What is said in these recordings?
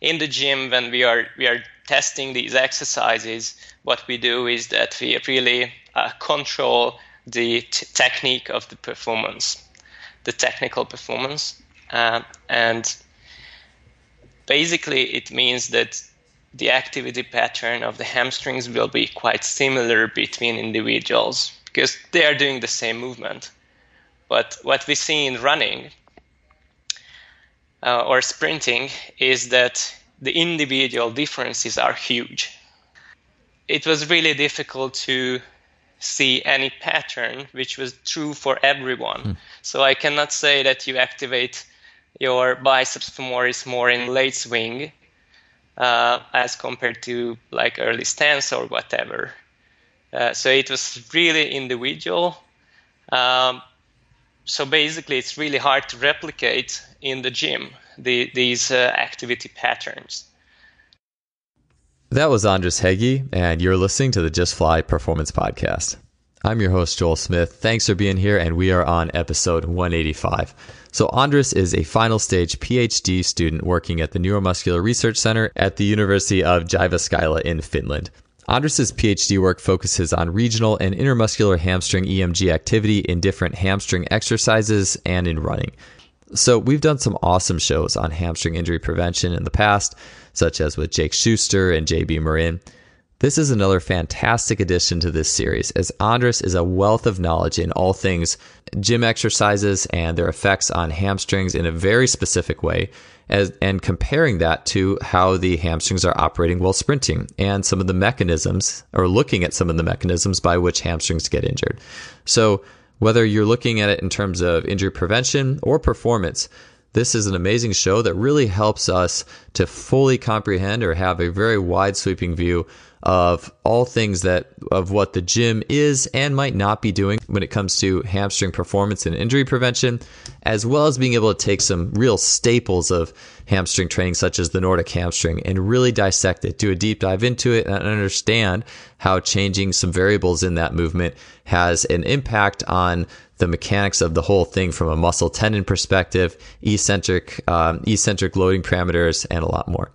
In the gym, when we are we are testing these exercises, what we do is that we really uh, control the t- technique of the performance, the technical performance, uh, and basically it means that the activity pattern of the hamstrings will be quite similar between individuals because they are doing the same movement. But what we see in running uh, or sprinting is that the individual differences are huge. It was really difficult to see any pattern which was true for everyone. Hmm. So I cannot say that you activate your biceps femoris more in late swing uh, as compared to like early stance or whatever. Uh, so it was really individual. Um, so basically, it's really hard to replicate in the gym the, these uh, activity patterns. That was Andras Hegyi, and you're listening to the Just Fly Performance Podcast. I'm your host, Joel Smith. Thanks for being here, and we are on episode 185. So, Andras is a final stage PhD student working at the Neuromuscular Research Center at the University of Jyväskylä in Finland. Andras's PhD work focuses on regional and intermuscular hamstring EMG activity in different hamstring exercises and in running. So, we've done some awesome shows on hamstring injury prevention in the past, such as with Jake Schuster and JB Morin. This is another fantastic addition to this series, as Andras is a wealth of knowledge in all things gym exercises and their effects on hamstrings in a very specific way, as, and comparing that to how the hamstrings are operating while sprinting and some of the mechanisms, or looking at some of the mechanisms by which hamstrings get injured. So, whether you're looking at it in terms of injury prevention or performance, this is an amazing show that really helps us to fully comprehend or have a very wide sweeping view of all things that of what the gym is and might not be doing when it comes to hamstring performance and injury prevention, as well as being able to take some real staples of hamstring training, such as the Nordic hamstring, and really dissect it, do a deep dive into it, and understand how changing some variables in that movement has an impact on the mechanics of the whole thing from a muscle tendon perspective, eccentric um, eccentric loading parameters, and a lot more.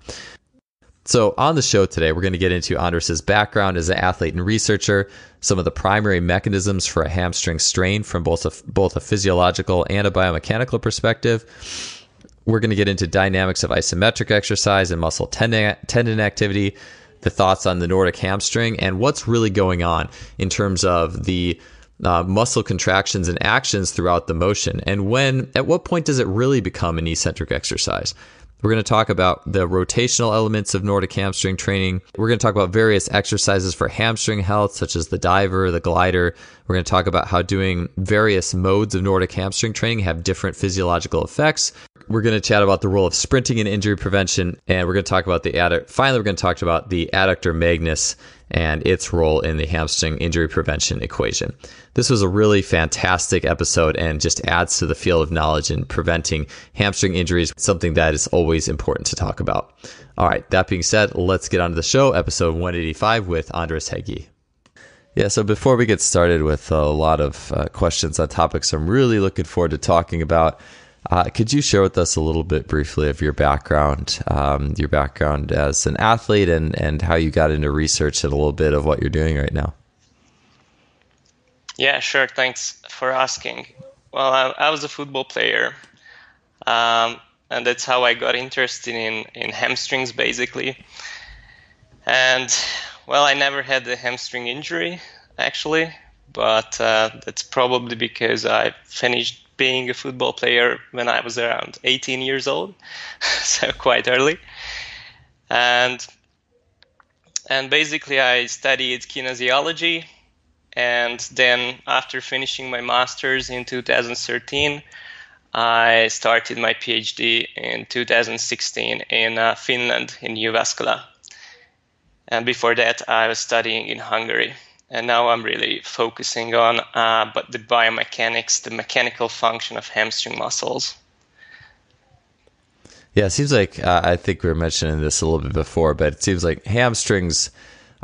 So, on the show today, we're going to get into Andras' background as an athlete and researcher, some of the primary mechanisms for a hamstring strain from both a, both a physiological and a biomechanical perspective. We're going to get into dynamics of isometric exercise and muscle tendon, tendon activity, the thoughts on the Nordic hamstring, and what's really going on in terms of the uh, muscle contractions and actions throughout the motion. And when, at what point does it really become an eccentric exercise? We're going to talk about the rotational elements of Nordic hamstring training. We're going to talk about various exercises for hamstring health, such as the diver, the glider. We're going to talk about how doing various modes of Nordic hamstring training have different physiological effects. We're going to chat about the role of sprinting in injury prevention, and we're going to talk about the adductor. Finally, we're going to talk about the adductor magnus and its role in the hamstring injury prevention equation. This was a really fantastic episode and just adds to the field of knowledge in preventing hamstring injuries, something that is always important to talk about. All right, that being said, let's get on to the show, episode 185 with Andras Hegyi. Yeah, so before we get started with a lot of uh, questions on topics I'm really looking forward to talking about, uh, could you share with us a little bit briefly of your background, um, your background as an athlete, and and how you got into research and a little bit of what you're doing right now? Yeah, sure. Thanks for asking. Well, I, I was a football player, um, and that's how I got interested in in hamstrings, basically. And well, I never had a hamstring injury actually, but uh, that's probably because I finished being a football player when I was around 18 years old, so quite early. And and basically I studied kinesiology and then after finishing my masters in 2013 I started my PhD in 2016 in uh, Finland in Jyväskylä. And before that I was studying in Hungary and now I'm really focusing on uh, but the biomechanics, the mechanical function of hamstring muscles. Yeah, it seems like uh, I think we were mentioning this a little bit before, but it seems like hamstrings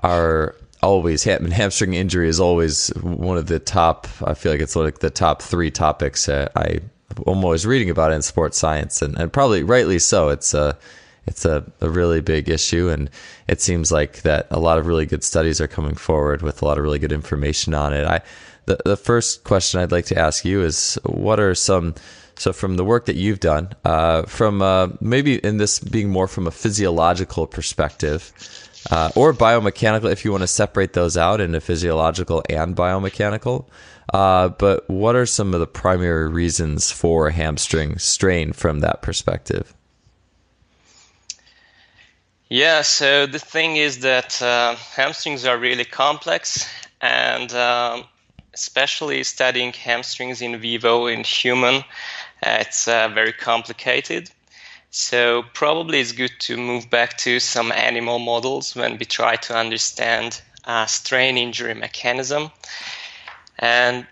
are always hamstring injury is always one of the top. I feel like it's like the top three topics that I I'm always reading about in sports science, and, and probably rightly so. It's a it's a, a really big issue, and it seems like that a lot of really good studies are coming forward with a lot of really good information on it. I the the first question I'd like to ask you is what are some so from the work that you've done, uh, from uh, maybe in this being more from a physiological perspective, uh, or biomechanical, if you want to separate those out into physiological and biomechanical. Uh, but what are some of the primary reasons for hamstring strain from that perspective? Yeah, so the thing is that uh, hamstrings are really complex, and um, especially studying hamstrings in vivo in human, uh, it's uh, very complicated. So probably it's good to move back to some animal models when we try to understand uh, strain injury mechanism. And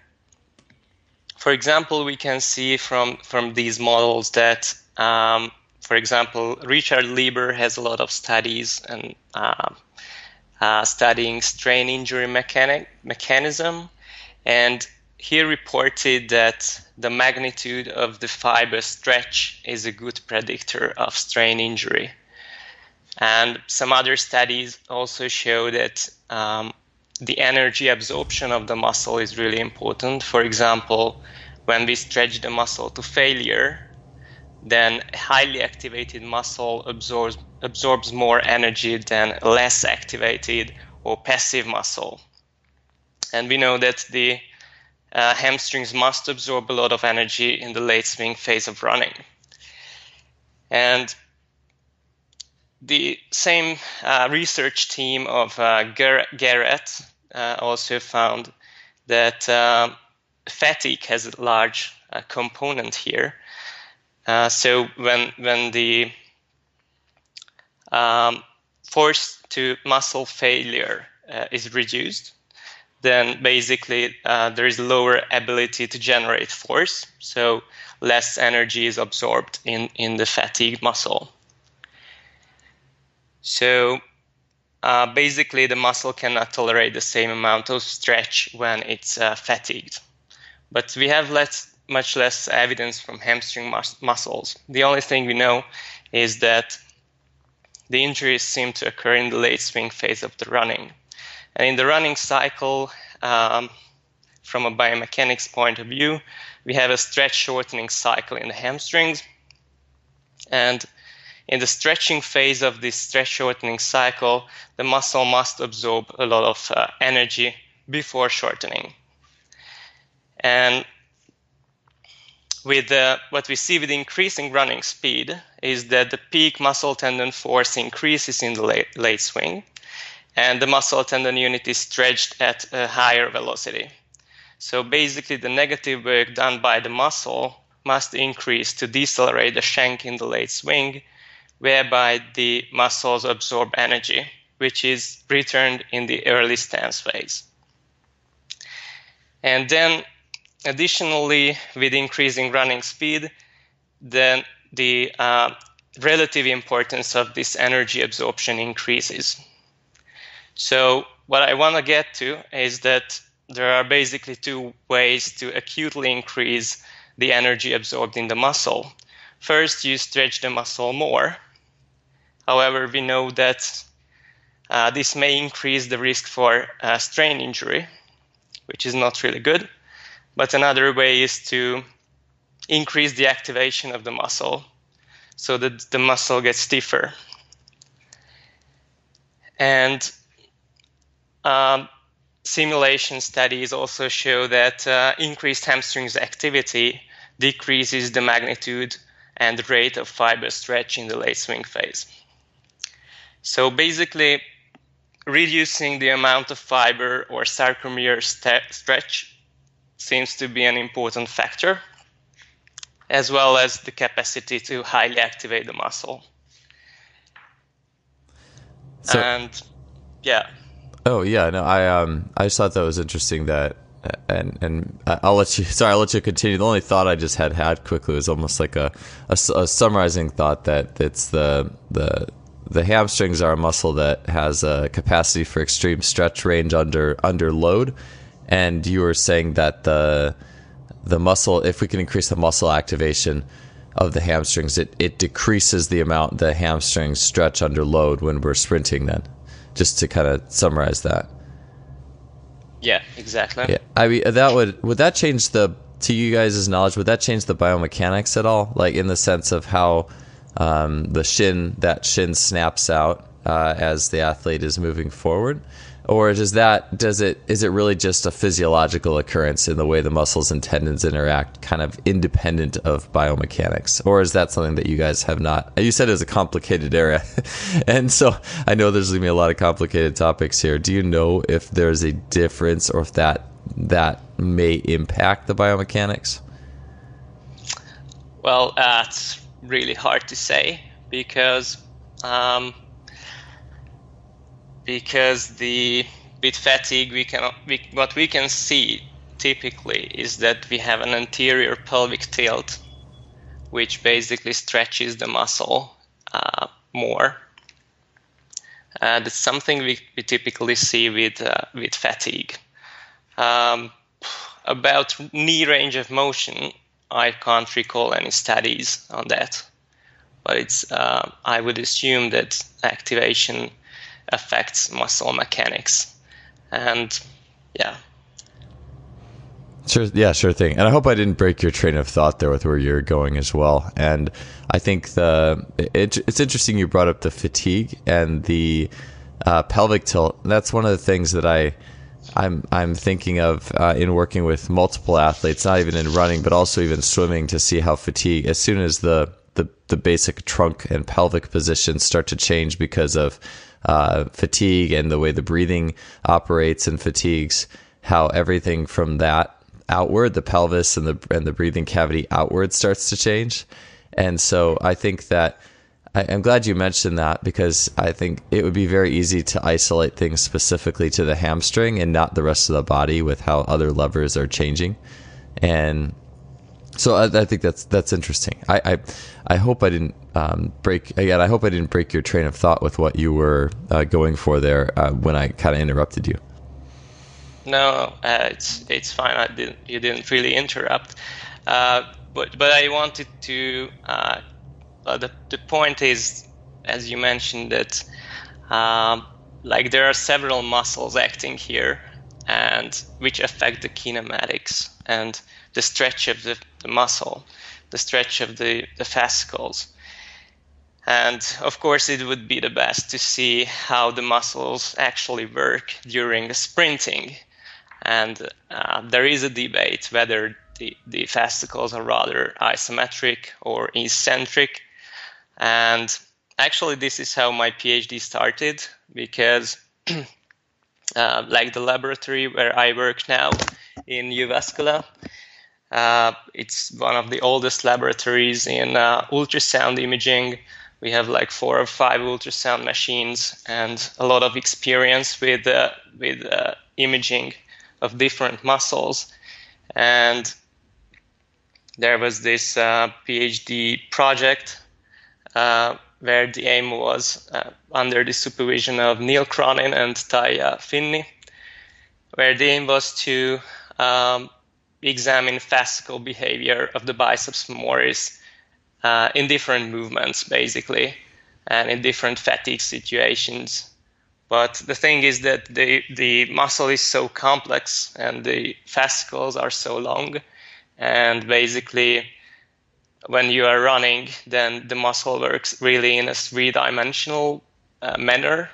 for example, we can see from from these models that, um, for example, Richard Lieber has a lot of studies and uh, uh, studying strain injury mechanic mechanism, and he reported that the magnitude of the fiber stretch is a good predictor of strain injury. And some other studies also show that um, the energy absorption of the muscle is really important. For example, when we stretch the muscle to failure, then highly activated muscle absorbs, absorbs more energy than less activated or passive muscle. And we know that the uh, hamstrings must absorb a lot of energy in the late swing phase of running. And the same uh, research team of uh, Garrett uh, also found that um, fatigue has a large uh, component here. Uh, so when when the um, force to muscle failure is reduced, then basically uh, there is lower ability to generate force, so less energy is absorbed in, in the fatigued muscle. So uh, basically, the muscle cannot tolerate the same amount of stretch when it's uh, fatigued. But we have less, much less evidence from hamstring mus- muscles. The only thing we know is that the injuries seem to occur in the late swing phase of the running. And in the running cycle, um, from a biomechanics point of view, we have a stretch shortening cycle in the hamstrings. And in the stretching phase of this stretch shortening cycle, the muscle must absorb a lot of uh, energy before shortening. And with uh, what we see with increasing running speed is that the peak muscle tendon force increases in the late, late swing and the muscle tendon unit is stretched at a higher velocity. So basically, the negative work done by the muscle must increase to decelerate the shank in the late swing, whereby the muscles absorb energy, which is returned in the early stance phase. And then, additionally, with increasing running speed, then the uh, relative importance of this energy absorption increases. So what I want to get to is that there are basically two ways to acutely increase the energy absorbed in the muscle. First, you stretch the muscle more. However, we know that uh, this may increase the risk for uh, strain injury, which is not really good. But another way is to increase the activation of the muscle so that the muscle gets stiffer. And um, simulation studies also show that uh, increased hamstrings activity decreases the magnitude and rate of fiber stretch in the late swing phase. So basically, reducing the amount of fiber or sarcomere st- stretch seems to be an important factor, as well as the capacity to highly activate the muscle. So, and yeah. Oh yeah, no, I um, I just thought that was interesting that, and and I'll let you. Sorry, I'll let you continue. The only thought I just had had quickly was almost like a, a, a summarizing thought that it's the the the hamstrings are a muscle that has a capacity for extreme stretch range under under load, and you were saying that the the muscle, if we can increase the muscle activation of the hamstrings, it, it decreases the amount the hamstrings stretch under load when we're sprinting. Then, just to kind of summarize that. Yeah, exactly. Yeah, I mean that would would that change the to you guys' knowledge? Would that change the biomechanics at all? Like in the sense of how um, the shin that shin snaps out uh, as the athlete is moving forward, or does that does it is it really just a physiological occurrence in the way the muscles and tendons interact, kind of independent of biomechanics, or is that something that you guys have not? You said it's a complicated area, and so I know there's going to be a lot of complicated topics here. Do you know if there's a difference or if that that may impact the biomechanics? Well, that's really hard to say because um, because the with fatigue we can we, what we can see typically is that we have an anterior pelvic tilt which basically stretches the muscle uh, more. And it's something we, we typically see with uh, with fatigue. Um, about knee range of motion i can't recall any studies on that but it's uh, i would assume that activation affects muscle mechanics. And yeah. Sure. Yeah, sure thing. And I hope I didn't break your train of thought there with where you're going as well. And I think the it, it's interesting you brought up the fatigue and the uh, pelvic tilt. That's one of the things that I I'm I'm thinking of uh, in working with multiple athletes, not even in running, but also even swimming, to see how fatigue as soon as the the, the basic trunk and pelvic positions start to change because of uh, fatigue and the way the breathing operates and fatigues, how everything from that outward, the pelvis and the and the breathing cavity outward starts to change. And so I think that I, am glad you mentioned that because I think it would be very easy to isolate things specifically to the hamstring and not the rest of the body with how other levers are changing. And so I, I, think that's that's interesting. I I, I hope I didn't um, break again. I hope I didn't break your train of thought with what you were uh, going for there uh, when I kind of interrupted you. No, uh, it's it's fine. I didn't. You didn't really interrupt. Uh, but but I wanted to. Uh, the the point is, as you mentioned, that um, like there are several muscles acting here, and which affect the kinematics and the stretch of the, the muscle, the stretch of the, the fascicles. And of course, it would be the best to see how the muscles actually work during sprinting. And uh, there is a debate whether the, the fascicles are rather isometric or eccentric. And actually, this is how my PhD started because, uh, like the laboratory where I work now in Jyväskylä, uh, it's one of the oldest laboratories in uh, ultrasound imaging. We have like four or five ultrasound machines and a lot of experience with uh, with uh, imaging of different muscles. And there was this uh, PhD project uh, where the aim was under the supervision of Neil Cronin and Taija Finni, where the aim was to um, examine fascicle behavior of the biceps femoris uh, in different movements, basically, and in different fatigue situations. But the thing is that the, the muscle is so complex and the fascicles are so long. And basically, when you are running, then the muscle works really in a three dimensional uh, manner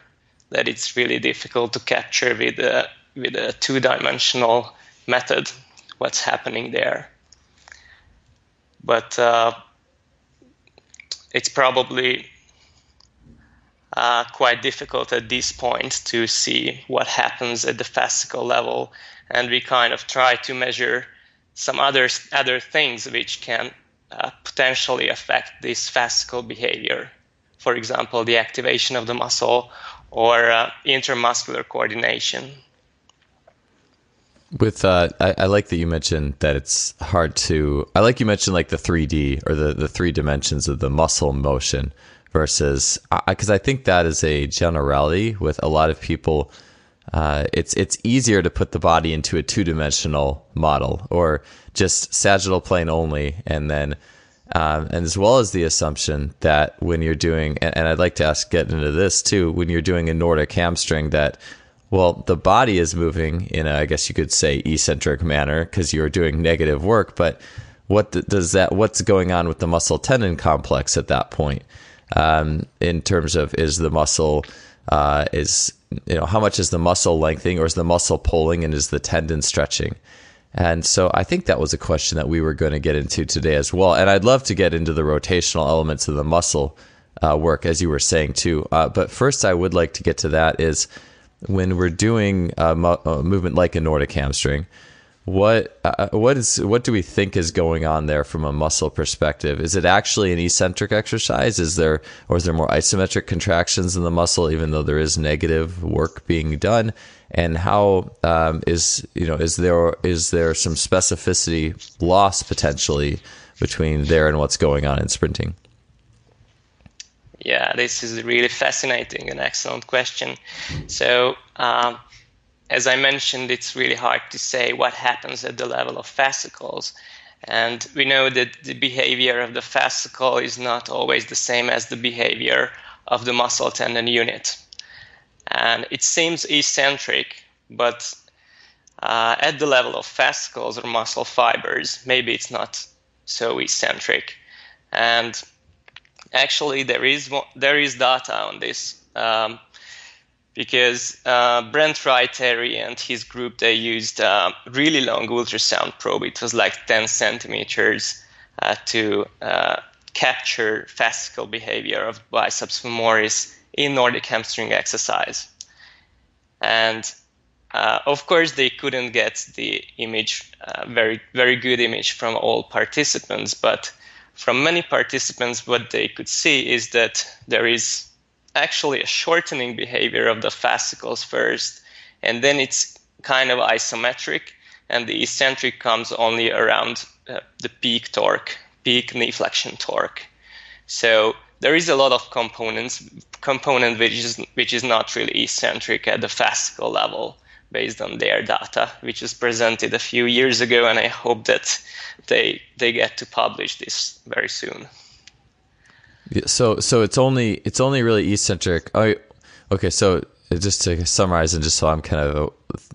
that it's really difficult to capture with a, with a two dimensional method what's happening there. But uh, it's probably uh, quite difficult at this point to see what happens at the fascicle level, and we kind of try to measure some other other things which can uh, potentially affect this fascicle behavior. For example, the activation of the muscle or uh, intermuscular coordination with uh, I, I, like that you mentioned that it's hard to. I like you mentioned like the 3D or the the three dimensions of the muscle motion versus because I, I, think that is a generality with a lot of people uh, it's it's easier to put the body into a two dimensional model or just sagittal plane only, and then um, and as well as the assumption that when you're doing, and, and I'd like to ask get into this too, when you're doing a Nordic hamstring, that well, the body is moving in a, I guess you could say, eccentric manner because you're doing negative work. But what does that? What's going on with the muscle tendon complex at that point? Um, in terms of is the muscle uh, is you know how much is the muscle lengthening or is the muscle pulling and is the tendon stretching? And so I think that was a question that we were going to get into today as well. And I'd love to get into the rotational elements of the muscle uh, work, as you were saying too. Uh, but first, I would like to get to that is when we're doing a, mo- a movement like a Nordic hamstring, what uh, what is what do we think is going on there from a muscle perspective? Is it actually an eccentric exercise? Is there or is there more isometric contractions in the muscle, even though there is negative work being done? And how um, is you know is there is there some specificity loss potentially between there and what's going on in sprinting? Yeah, this is really fascinating and excellent question. So. Um, as I mentioned, it's really hard to say what happens at the level of fascicles. And we know that the behavior of the fascicle is not always the same as the behavior of the muscle tendon unit. And it seems eccentric, but uh, at the level of fascicles or muscle fibers, maybe it's not so eccentric. And actually, there is there is data on this. Um, because uh, Brent Raiteri and his group they used a really long ultrasound probe. It was like 10 centimeters uh, to uh, capture fascicle behavior of biceps femoris in Nordic hamstring exercise. And uh, of course, they couldn't get the image, uh, very very good image from all participants, but from many participants, what they could see is that there is actually a shortening behavior of the fascicles first, and then it's kind of isometric, and the eccentric comes only around uh, the peak torque, peak knee flexion torque. So there is a lot of components, component which is which is not really eccentric at the fascicle level based on their data, which was presented a few years ago, and I hope that they they get to publish this very soon. So so it's only it's only really eccentric. Oh, okay. So just to summarize and just so I'm kind of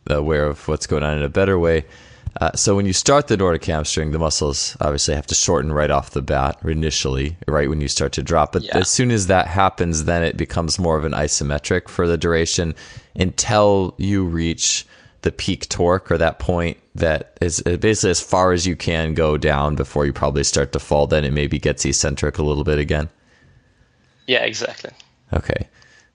aware of what's going on in a better way. Uh, so when you start the Nordic hamstring, the muscles obviously have to shorten right off the bat initially, right when you start to drop. But yeah. as soon as that happens, then it becomes more of an isometric for the duration until you reach the peak torque or that point that is basically as far as you can go down before you probably start to fall. Then it maybe gets eccentric a little bit again. Yeah, exactly. Okay.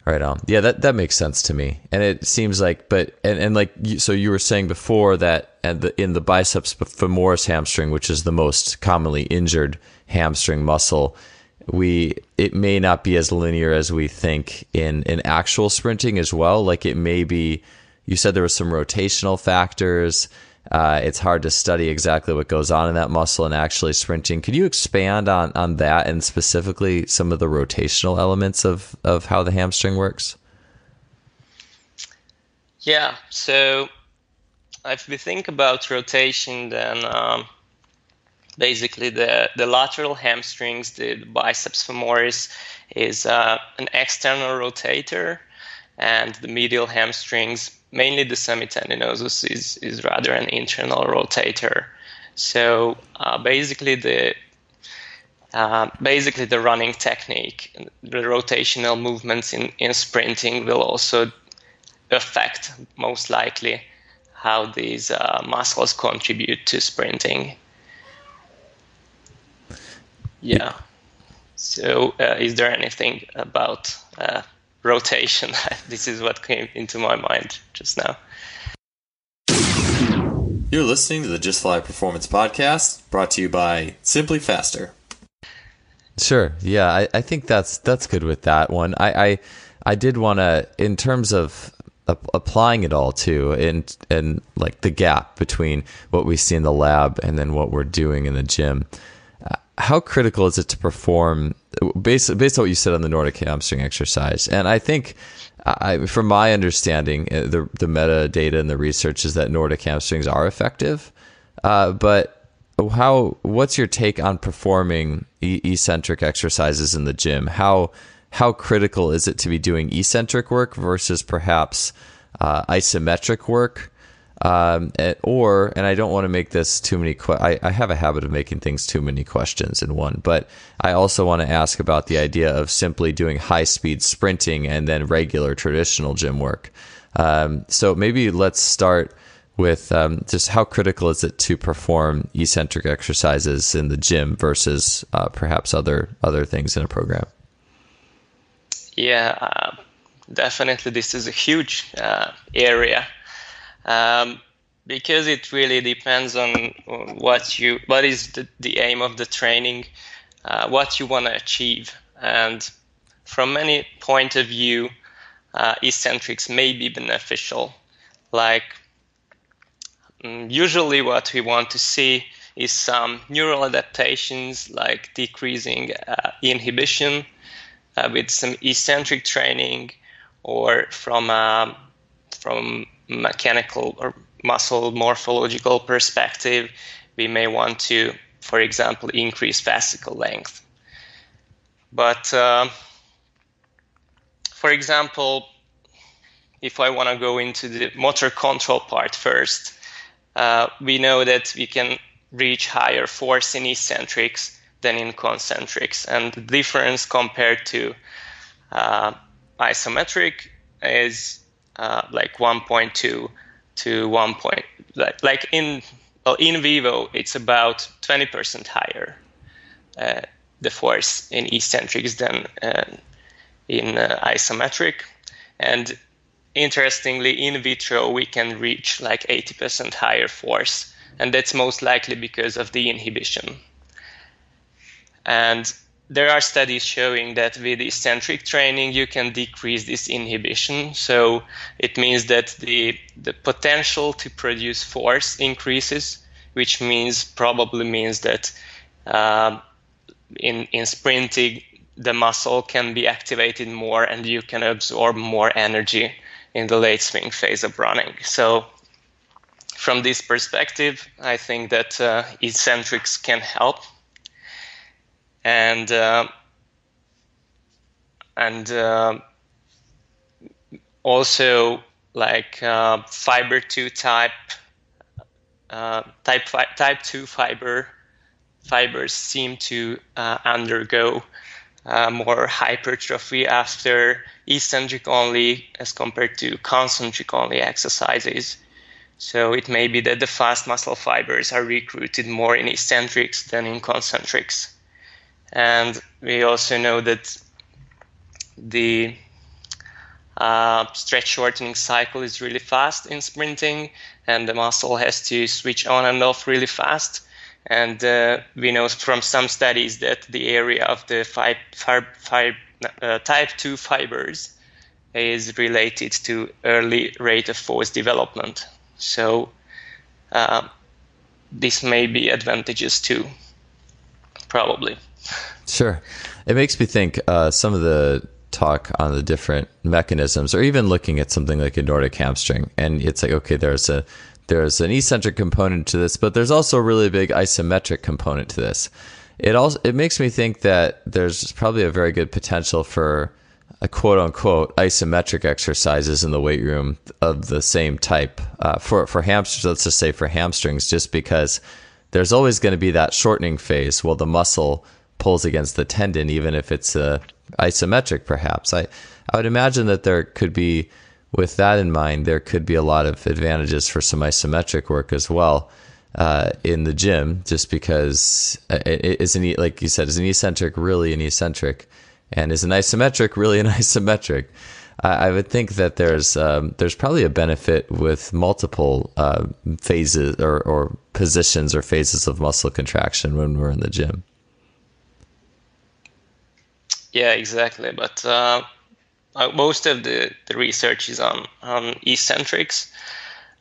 Right on. Yeah, that, that makes sense to me. And it seems like, but, and, and like, so you were saying before that and the, in the biceps femoris hamstring, which is the most commonly injured hamstring muscle, we, it may not be as linear as we think in, in actual sprinting as well. Like it may be, you said there was some rotational factors uh, it's hard to study exactly what goes on in that muscle and actually sprinting. Could you expand on, on that and specifically some of the rotational elements of, of how the hamstring works? Yeah, so if we think about rotation, then um, basically the, the lateral hamstrings, the, the biceps femoris, is uh, an external rotator, and the medial hamstrings mainly the semitendinosus is, is rather an internal rotator. So uh, basically the uh, basically the running technique, the rotational movements in, in sprinting will also affect most likely how these uh, muscles contribute to sprinting. Yeah. So, uh, is there anything about uh, rotation. this is what came into my mind just now. You're listening to the Just Fly Performance Podcast, brought to you by Simply Faster. Sure. Yeah, I, I think that's that's good with that one. I I, I did want to, in terms of applying it all to, and and like the gap between what we see in the lab and then what we're doing in the gym. Uh, how critical is it to perform based based on what you said on the Nordic hamstring exercise, and I think. I, from my understanding, uh, the the metadata and the research is that Nordic hamstrings are effective, uh, but how what's your take on performing e- eccentric exercises in the gym? How how critical is it to be doing eccentric work versus perhaps uh, isometric work? Um, or, and I don't want to make this too many. Que- I, I have a habit of making things too many questions in one, but I also want to ask about the idea of simply doing high speed sprinting and then regular traditional gym work. Um, so maybe let's start with um, just how critical is it to perform eccentric exercises in the gym versus uh, perhaps other other things in a program. Yeah, uh, definitely. This is a huge uh, area um, because it really depends on what you what is the, the aim of the training, uh, what you want to achieve, and from any point of view, uh, eccentrics may be beneficial. Like um, usually, what we want to see is some neural adaptations like decreasing uh, inhibition uh, with some eccentric training or from um, from mechanical or muscle morphological perspective we may want to for example increase fascicle length but uh, for example if i want to go into the motor control part first uh, we know that we can reach higher force in eccentrics than in concentrics. And the difference compared to uh, isometric is uh, like 1.2 to 1. Point, like, like in well, in vivo, it's about 20% higher uh, the force in eccentrics than uh, in uh, isometric. And interestingly, in vitro, we can reach like 80% higher force, and that's most likely because of the inhibition. And there are studies showing that with eccentric training, you can decrease this inhibition. So it means that the, the potential to produce force increases, which means probably means that uh, in, in sprinting, the muscle can be activated more and you can absorb more energy in the late swing phase of running. So, from this perspective, I think that uh, eccentrics can help, and uh, and uh, also like uh, fiber two type uh, type fi- type two fiber fibers seem to uh, undergo uh, more hypertrophy after eccentric only as compared to concentric only exercises. So it may be that the fast muscle fibers are recruited more in eccentrics than in concentrics. And we also know that the uh, stretch shortening cycle is really fast in sprinting, and the muscle has to switch on and off really fast. And uh, we know from some studies that the area of the five, five, five, uh, type 2 fibers is related to early rate of force development. So uh, this may be advantageous too, probably. Sure. It makes me think uh, some of the talk on the different mechanisms, or even looking at something like a Nordic hamstring, and it's like, okay, there's a there's an eccentric component to this, but there's also a really big isometric component to this. It also it makes me think that there's probably a very good potential for a quote unquote isometric exercises in the weight room of the same type uh, for for hamstrings. Let's just say for hamstrings, just because there's always going to be that shortening phase while the muscle pulls against the tendon, even if it's uh, isometric. Perhaps I I would imagine that there could be with that in mind, there could be a lot of advantages for some isometric work as well uh, in the gym, just because uh, it isn't like you said, is an eccentric really an eccentric, and is an isometric really an isometric. I, I would think that there's um, there's probably a benefit with multiple uh, phases or, or positions or phases of muscle contraction when we're in the gym. Yeah, exactly. But uh, uh, most of the, the research is on, on eccentrics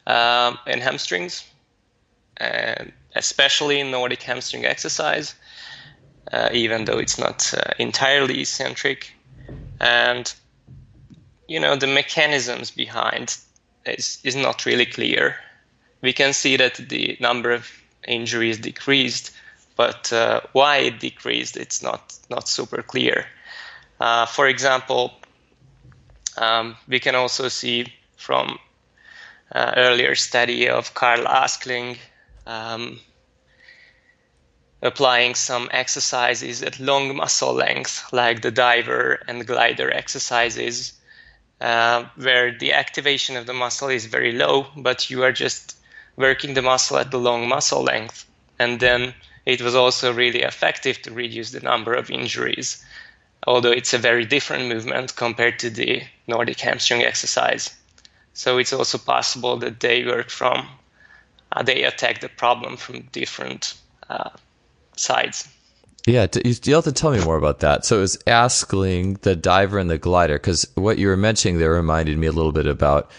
um, and hamstrings, and especially in Nordic hamstring exercise. uh, even though it's not uh, entirely eccentric. And you know the mechanisms behind is is not really clear. We can see that the number of injuries decreased, but uh, why it decreased, it's not not super clear. Uh, for example, um, we can also see from uh, earlier study of Carl Askling um, applying some exercises at long muscle length, like the diver and glider exercises, uh, where the activation of the muscle is very low, but you are just working the muscle at the long muscle length. And then it was also really effective to reduce the number of injuries, although it's a very different movement compared to the Nordic hamstring exercise. So it's also possible that they work from, uh, they attack the problem from different uh, sides. Yeah, you have to tell me more about that. So it was Askling, the diver, and the glider, because what you were mentioning there reminded me a little bit about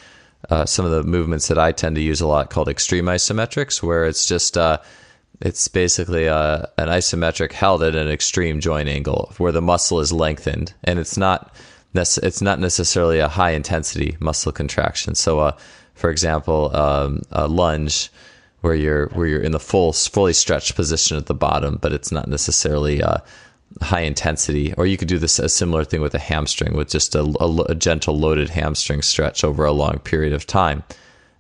uh, some of the movements that I tend to use a lot called extreme isometrics, where it's just uh, it's basically a, uh, an isometric held at an extreme joint angle where the muscle is lengthened, and it's not it's not necessarily a high intensity muscle contraction. So, uh, for example, um, a lunge where you're where you're in the full fully stretched position at the bottom, but it's not necessarily uh, high intensity. Or you could do this a similar thing with a hamstring, with just a, a, a gentle loaded hamstring stretch over a long period of time.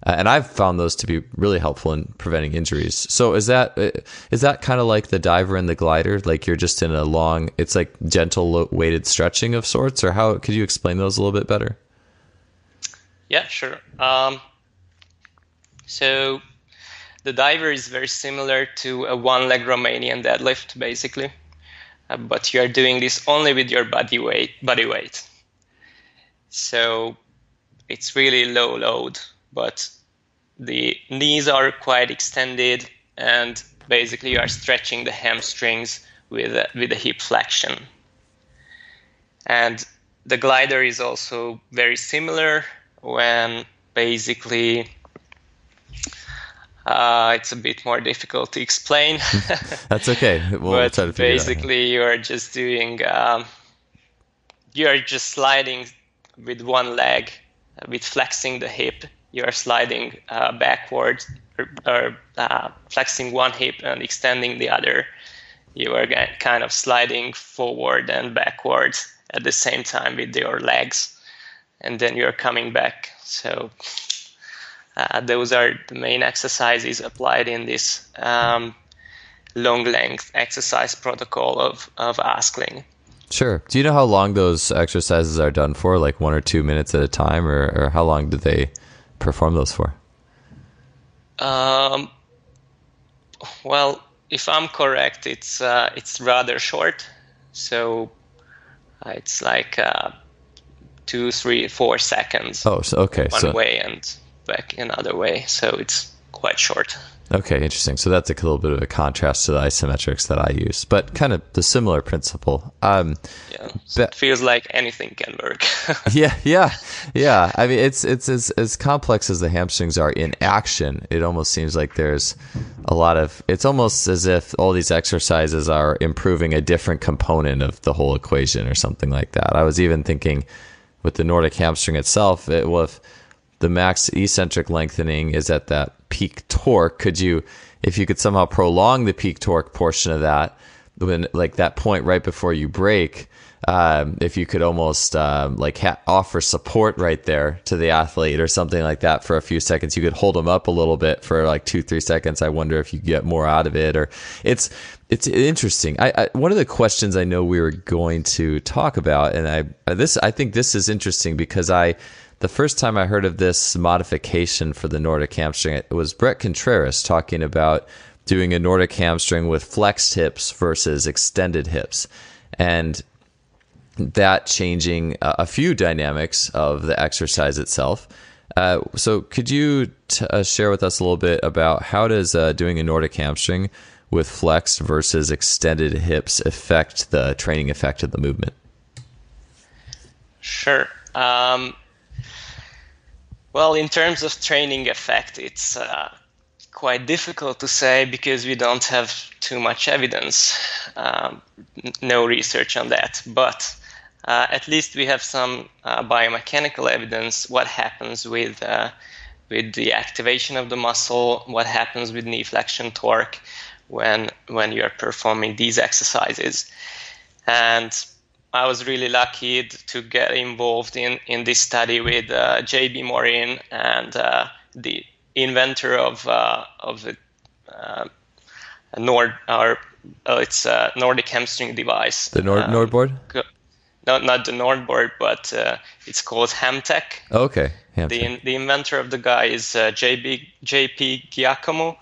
Uh, and I've found those to be really helpful in preventing injuries. So is that uh, that kind of like the diver and the glider? Like you're just in a long, it's like gentle weighted stretching of sorts, or how could you explain those a little bit better? Yeah, sure. Um, so the diver is very similar to a one leg Romanian deadlift, basically, uh, but you are doing this only with your body weight. Body weight. So it's really low load, but the knees are quite extended, and basically you are stretching the hamstrings with a, with a hip flexion. And the glider is also very similar when basically uh, it's a bit more difficult to explain. That's okay. We'll but basically, you are just doing, um, you are just sliding with one leg, with flexing the hip. You are sliding uh, backward or, or uh, flexing one hip and extending the other. You are kind of sliding forward and backwards at the same time with your legs, and then you're coming back. So uh, those are the main exercises applied in this um, long length exercise protocol of, of Askling. Sure. Do you know how long those exercises are done for? Like one or two minutes at a time, or, or how long do they perform those for? Um, well, if I'm correct, it's uh, it's rather short. So uh, it's like uh, two, three, four seconds. Oh, so, okay. One so, way and back another way. So it's quite short. Okay, interesting. So that's a little bit of a contrast to the isometrics that I use, but kind of the similar principle. Um, yeah, so it feels like anything can work. yeah, yeah, yeah. I mean, it's it's as as complex as the hamstrings are in action. It almost seems like there's a lot of. It's almost as if all these exercises are improving a different component of the whole equation or something like that. I was even thinking with the Nordic hamstring itself, it well, if the max eccentric lengthening is at that peak torque. Could you, if you could somehow prolong the peak torque portion of that, when like that point right before you break, um, if you could almost um, like ha- offer support right there to the athlete or something like that for a few seconds, you could hold them up a little bit for like two, three seconds. I wonder if you get more out of it, or it's it's interesting. I, I, one of the questions I know we were going to talk about, and I this I think this is interesting because I the first time I heard of this modification for the Nordic hamstring, it was Bret Contreras talking about doing a Nordic hamstring with flexed hips versus extended hips. And that changing a few dynamics of the exercise itself. Uh, so, could you t- uh, share with us a little bit about how does uh, doing a Nordic hamstring with flexed versus extended hips affect the training effect of the movement? Sure. Um, well, in terms of training effect, it's uh, quite difficult to say because we don't have too much evidence, um, no research on that. But uh, at least we have some uh, biomechanical evidence what happens with uh, with the activation of the muscle, what happens with knee flexion torque when when you are performing these exercises. And I was really lucky to get involved in, in this study with uh, J.B. Morin and uh, the inventor of uh, of the uh, Nord or oh, it's a Nordic hamstring device. The Nord um, NordBord. No, not the NordBord, but uh, it's called Hamtech. Oh, okay. Hamtech. The the inventor of the guy is uh, JB JP Giacomo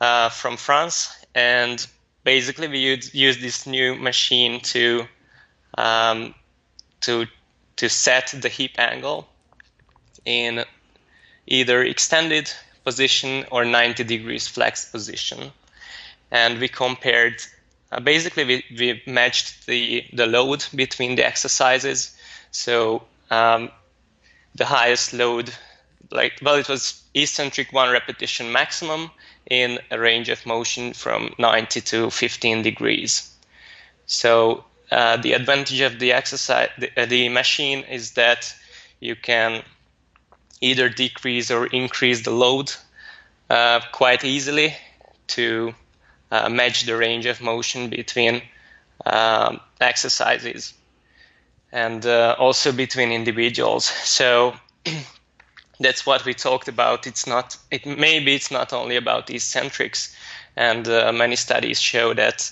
uh, from France, and basically we use, use this new machine to um, to to set the hip angle in either extended position or 90 degrees flex position. And we compared, uh, basically, we, we matched the, the load between the exercises. So um, the highest load, like, well, it was eccentric one repetition maximum in a range of motion from 90 to 15 degrees. So uh, the advantage of the exercise, the, uh, the machine is that you can either decrease or increase the load uh, quite easily to uh, match the range of motion between um, exercises and uh, also between individuals. So that's what we talked about. It's not. It maybe it's not only about eccentrics, and many studies show that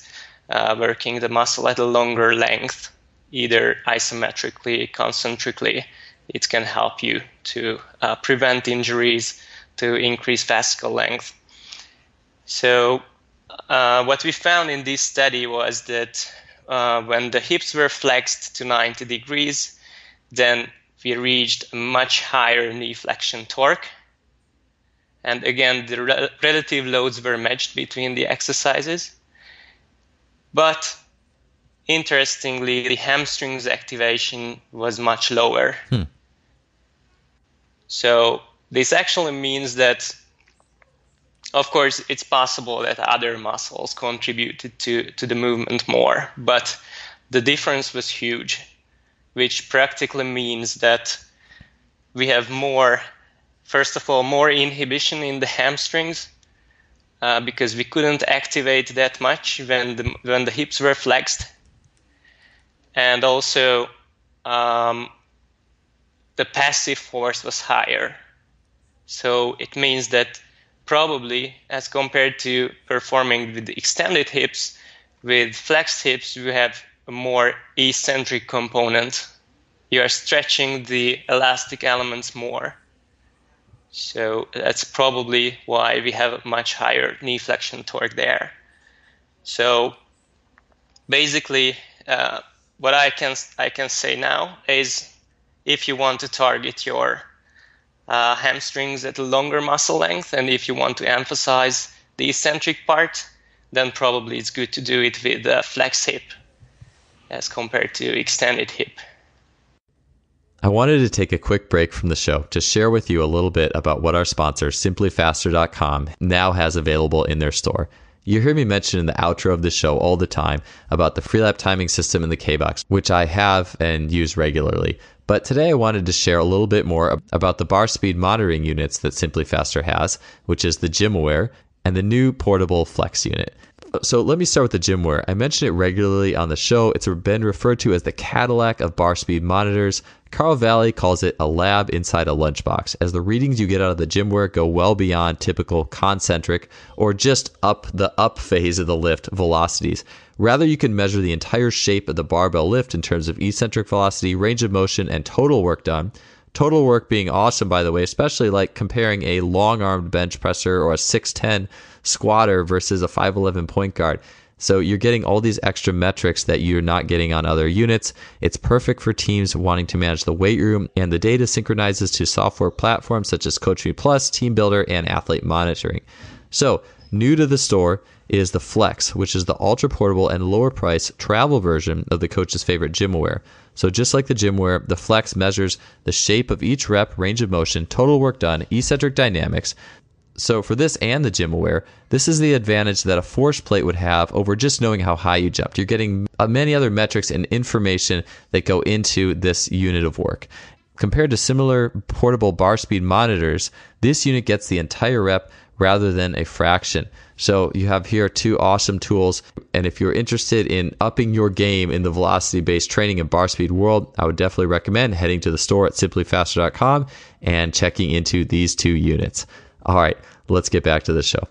uh, working the muscle at a longer length, either isometrically, concentrically, it can help you to uh, prevent injuries, to increase fascicle length. So, uh, what we found in this study was that uh, when the hips were flexed to 90 degrees, then we reached a much higher knee flexion torque. And again, the re- relative loads were matched between the exercises. But interestingly, the hamstrings activation was much lower. Hmm. So this actually means that, of course, it's possible that other muscles contributed to, to the movement more, but the difference was huge, which practically means that we have more, first of all, more inhibition in the hamstrings uh, because we couldn't activate that much when the, when the hips were flexed. And also, um, the passive force was higher. So it means that probably, as compared to performing with extended hips, with flexed hips, you have a more eccentric component. You are stretching the elastic elements more. So that's probably why we have a much higher knee flexion torque there. So basically, uh, what I can I can say now is if you want to target your uh, hamstrings at a longer muscle length, and if you want to emphasize the eccentric part, then probably it's good to do it with a flex hip as compared to extended hip. I wanted to take a quick break from the show to share with you a little bit about what our sponsor, simplyfaster.com, now has available in their store. You hear me mention in the outro of the show all the time about the Freelap timing system in the K-Box, which I have and use regularly. But today I wanted to share a little bit more about the bar speed monitoring units that SimplyFaster has, which is the GymAware and the new portable Flex unit. So let me start with the GymAware. I mention it regularly on the show. It's been referred to as the Cadillac of bar speed monitors. Carl Valle calls it a lab inside a lunchbox, as the readings you get out of the GymAware go well beyond typical concentric or just up the up phase of the lift velocities. Rather, you can measure the entire shape of the barbell lift in terms of eccentric velocity, range of motion, and total work done. Total work being awesome, by the way, especially like comparing a long armed bench presser or a 6'10 squatter versus a 5'11 point guard. So you're getting all these extra metrics that you're not getting on other units. It's perfect for teams wanting to manage the weight room, and the data synchronizes to software platforms such as CoachMe Plus, TeamBuildr, and Athlete Monitoring. So, new to the store is the Flex, which is the ultra portable and lower price travel version of the coach's favorite GymAware. So just like the GymAware, the Flex measures the shape of each rep, range of motion, total work done, eccentric dynamics, So for this and the GymAware, this is the advantage that a force plate would have over just knowing how high you jumped. You're getting uh, many other metrics and information that go into this unit of work. Compared to similar portable bar speed monitors, this unit gets the entire rep rather than a fraction. So you have here two awesome tools. And if you're interested in upping your game in the velocity based training and bar speed world, I would definitely recommend heading to the store at simplyfaster.com and checking into these two units. All right, let's get back to the show.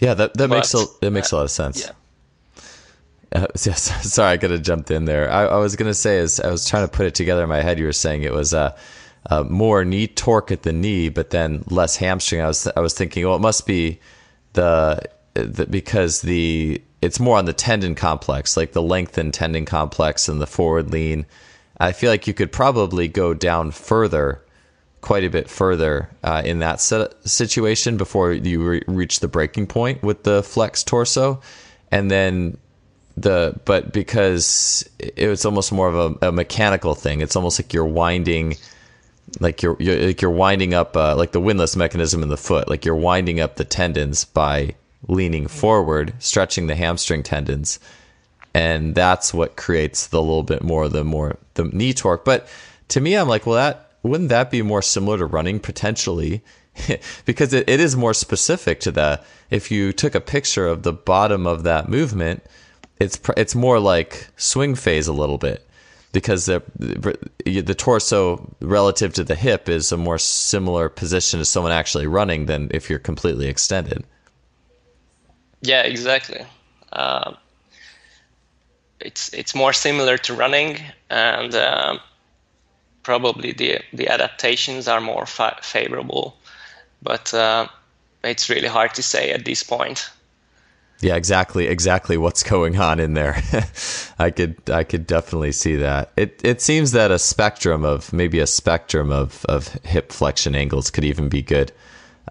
Yeah, that, that but, makes a, that makes a lot of sense. Yeah. Uh, yes, sorry, I could have jumped in there. I, I was going to say, as I was trying to put it together in my head, you were saying it was uh, uh, more knee torque at the knee, but then less hamstring. I was I was thinking, well, it must be the, the because the it's more on the tendon complex, like the lengthened tendon complex and the forward lean. I feel like you could probably go down further, quite a bit further uh, in that situation before you re- reach the breaking point with the flex torso, and then the but because it was almost more of a, a mechanical thing. It's almost like you're winding like you're, you're like you're winding up uh, like the windlass mechanism in the foot. Like you're winding up the tendons by leaning forward stretching the hamstring tendons. And that's what creates the little bit more the more the knee torque. But to me i'm like well that wouldn't that be more similar to running potentially because it, it is more specific to that if you took a picture of the bottom of that movement it's it's more like swing phase a little bit because the the torso relative to the hip is a more similar position to someone actually running than if you're completely extended. Yeah, exactly. Uh, it's it's more similar to running, and uh, probably the the adaptations are more fa- favorable, but uh, it's really hard to say at this point. Yeah, exactly, exactly what's going on in there. I could, I could definitely see that. It, it seems that a spectrum of maybe a spectrum of, of hip flexion angles could even be good.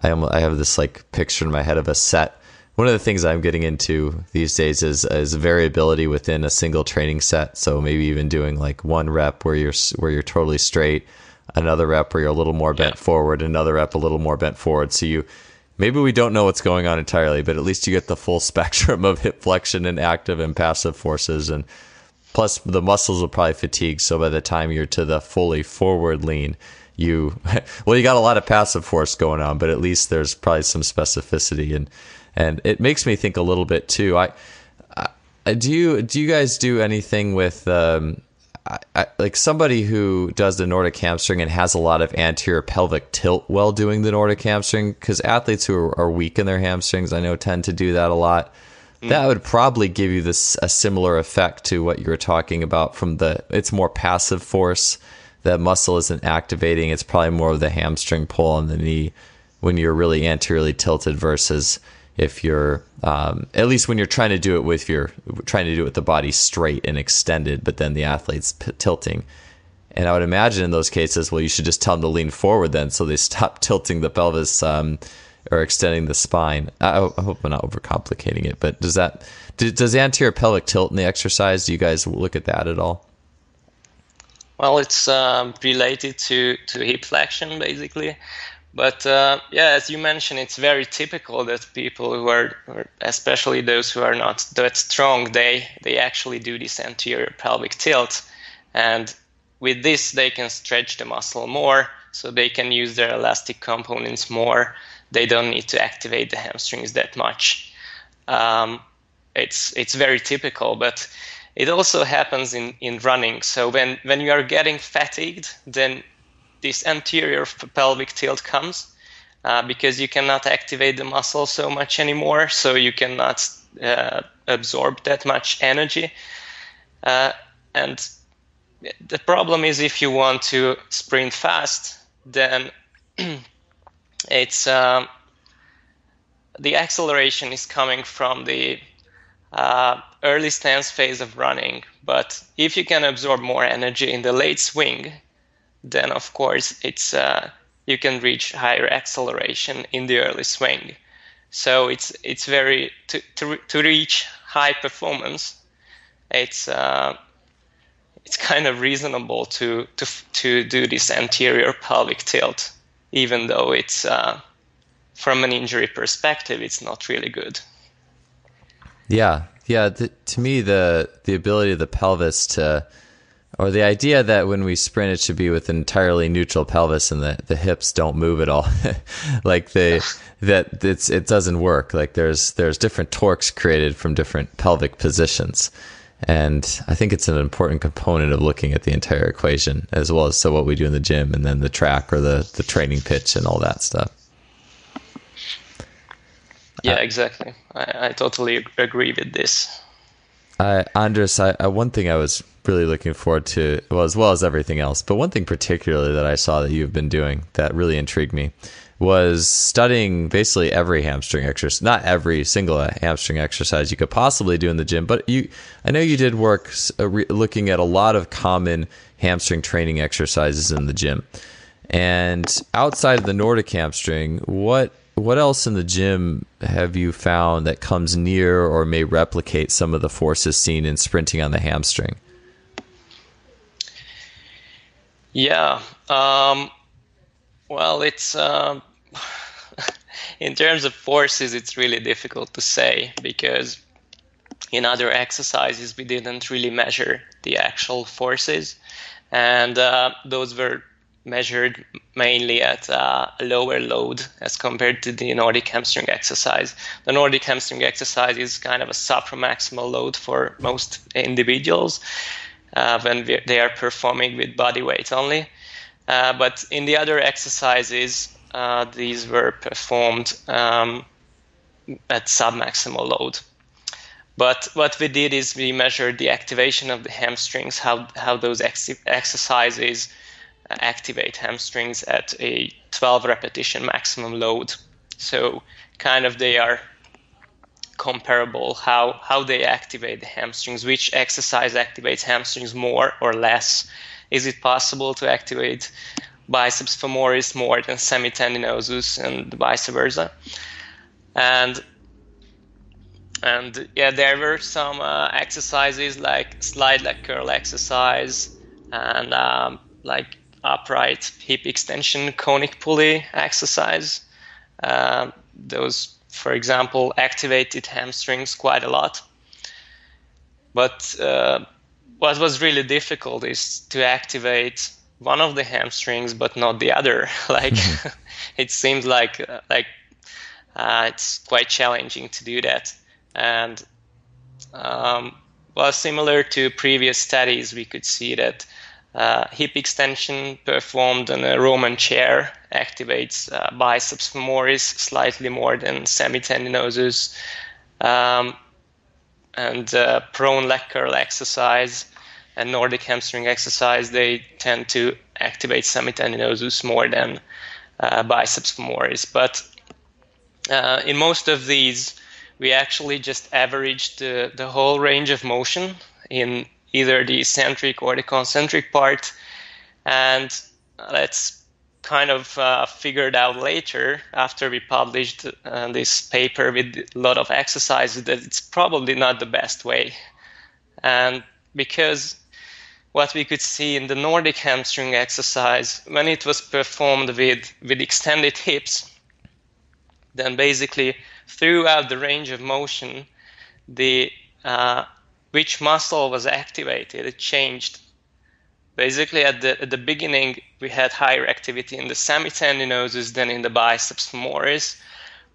I, I have this like picture in my head of a set. One of the things I'm getting into these days is is variability within a single training set. So maybe even doing like one rep where you're where you're totally straight, another rep where you're a little more bent yeah. forward, another rep a little more bent forward. So you maybe we don't know what's going on entirely, but at least you get the full spectrum of hip flexion and active and passive forces. And plus, the muscles will probably fatigue. So by the time you're to the fully forward lean, you well, you got a lot of passive force going on, but at least there's probably some specificity and and it makes me think a little bit too. I, I do you do you guys do anything with um, I, I, like somebody who does the Nordic hamstring and has a lot of anterior pelvic tilt while doing the Nordic hamstring, because athletes who are, are, weak in their hamstrings, I know, tend to do that a lot. Mm. That would probably give you this a similar effect to what you were talking about from the. It's more passive force. The muscle isn't activating. It's probably more of the hamstring pull on the knee when you're really anteriorly tilted versus if you're um, at least when you're trying to do it with your trying to do it with the body straight and extended, but then the athlete's p- tilting. And I would imagine in those cases, well, you should just tell them to lean forward then, so they stop tilting the pelvis um, or extending the spine. I, I, hope I'm not overcomplicating it, but does that does anterior pelvic tilt in the exercise? Do you guys look at that at all? Well, it's um, related to to hip flexion basically. But uh, yeah, as you mentioned, it's very typical that people who are, especially those who are not that strong, they they actually do this anterior pelvic tilt, and with this they can stretch the muscle more, so they can use their elastic components more. They don't need to activate the hamstrings that much. Um, it's it's very typical, but it also happens in, in running. So when, when you are getting fatigued, then this anterior pelvic tilt comes uh, because you cannot activate the muscle so much anymore, so you cannot uh, absorb that much energy. Uh, and the problem is if you want to sprint fast, then it's um, the acceleration is coming from the uh, early stance phase of running. But if you can absorb more energy in the late swing, then of course it's uh, you can reach higher acceleration in the early swing. So it's it's very to to, to reach high performance. It's uh, it's kind of reasonable to to to do this anterior pelvic tilt, even though it's uh, from an injury perspective, it's not really good. Yeah, yeah. The, to me, the the ability of the pelvis to, or the idea that when we sprint, it should be with an entirely neutral pelvis and the, the hips don't move at all, like they that it's it doesn't work. Like there's there's different torques created from different pelvic positions. And I think it's an important component of looking at the entire equation, as well as so what we do in the gym and then the track or the, the training pitch and all that stuff. Yeah, uh, exactly. I, I totally agree with this. Andras, I, I, one thing I was really looking forward to, well, as well as everything else, but one thing particularly that I saw that you've been doing that really intrigued me was studying basically every hamstring exercise, not every single hamstring exercise you could possibly do in the gym, but you, I know you did work uh, looking at a lot of common hamstring training exercises in the gym. And outside of the Nordic hamstring, what what else in the gym have you found that comes near or may replicate some of the forces seen in sprinting on the hamstring? Yeah, um, well, it's uh, in terms of forces, it's really difficult to say because in other exercises we didn't really measure the actual forces, and uh, those were measured mainly at uh, a lower load as compared to the Nordic hamstring exercise. The Nordic hamstring exercise is kind of a supramaximal load for most individuals uh, when they are performing with body weight only. Uh, but in the other exercises, uh, these were performed um, at submaximal load. But what we did is we measured the activation of the hamstrings, how, how those ex- exercises activate hamstrings at a 12 repetition maximum load. So, kind of, they are comparable how, how they activate the hamstrings, which exercise activates hamstrings more or less is it possible to activate biceps femoris more than semitendinosus and vice versa? And and yeah, there were some uh, exercises like slide leg curl exercise and um, like upright hip extension conic pulley exercise. Uh, those, for example, activated hamstrings quite a lot. But uh, what was really difficult is to activate one of the hamstrings but not the other like mm-hmm. it seems like uh, like uh, it's quite challenging to do that and um, well similar to previous studies we could see that uh, hip extension performed on a roman chair activates uh, biceps femoris slightly more than semitendinosus um, and uh, prone leg curl exercise and Nordic hamstring exercise, they tend to activate semitendinosus more than uh, biceps femoris. But uh, in most of these, we actually just averaged the, the whole range of motion in either the eccentric or the concentric part. And let's kind of uh, figured out later after we published uh, this paper with a lot of exercises that it's probably not the best way. And because what we could see in the Nordic hamstring exercise, when it was performed with, with extended hips, then basically throughout the range of motion, the uh, which muscle was activated, it changed Basically, at the, at the beginning, we had higher activity in the semitendinosus than in the biceps femoris.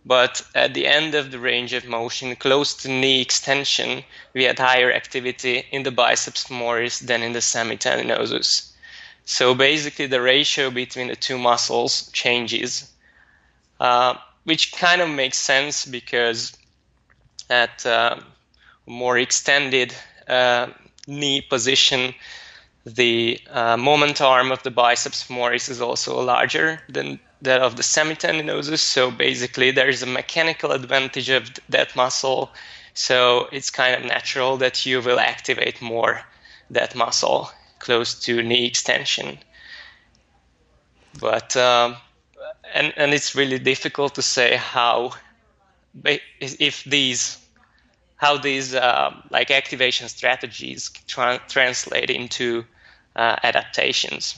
But at the end of the range of motion, close to knee extension, we had higher activity in the biceps femoris than in the semitendinosus. So basically, the ratio between the two muscles changes, uh, which kind of makes sense because at uh, more extended uh, knee position, the uh, moment arm of the biceps femoris is also larger than that of the semitendinosus. So basically, there is a mechanical advantage of that muscle. So it's kind of natural that you will activate more that muscle close to knee extension. But um, and and it's really difficult to say how if these how these uh, like activation strategies tra- translate into uh, adaptations.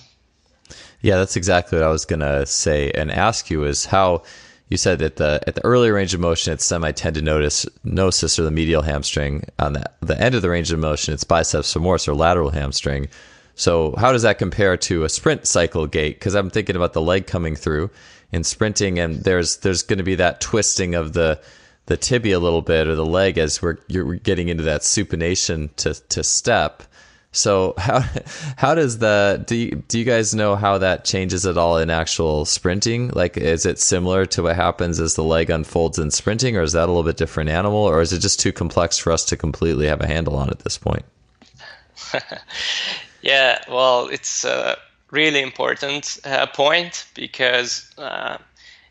Yeah, that's exactly what I was to say and ask you is how you said that the at the early range of motion it's semitendinosus or the medial hamstring. On the, the end of the range of motion, it's biceps femoris or lateral hamstring. So how does that compare to a sprint cycle gait? Because I'm thinking about the leg coming through in sprinting, and there's there's going to be that twisting of the the tibia a little bit or the leg as we're you're getting into that supination to to step. So how how does the do you, do you guys know how that changes at all in actual sprinting? Like, is it similar to what happens as the leg unfolds in sprinting, or is that a little bit different animal, or is it just too complex for us to completely have a handle on at this point? yeah, well, it's a really important uh, point because uh,